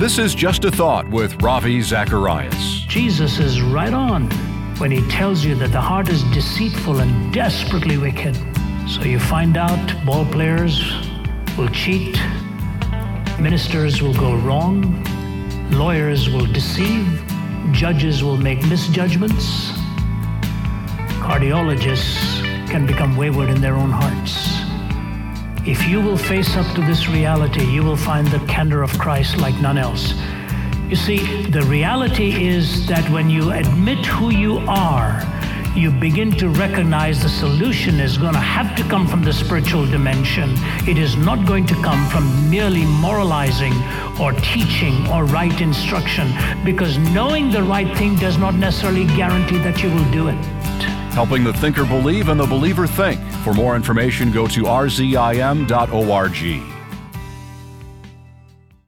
This is Just a Thought with Ravi Zacharias. Jesus is right on when he tells you that the heart is deceitful and desperately wicked. So you find out ball players will cheat, ministers will go wrong, lawyers will deceive, judges will make misjudgments, cardiologists can become wayward in their own hearts. If you will face up to this reality, you will find the candor of Christ like none else. You see, the reality is that when you admit who you are, you begin to recognize the solution is going to have to come from the spiritual dimension. It is not going to come from merely moralizing or teaching or right instruction because knowing the right thing does not necessarily guarantee that you will do it. Helping the thinker believe and the believer think. For more information, go to rzim.org.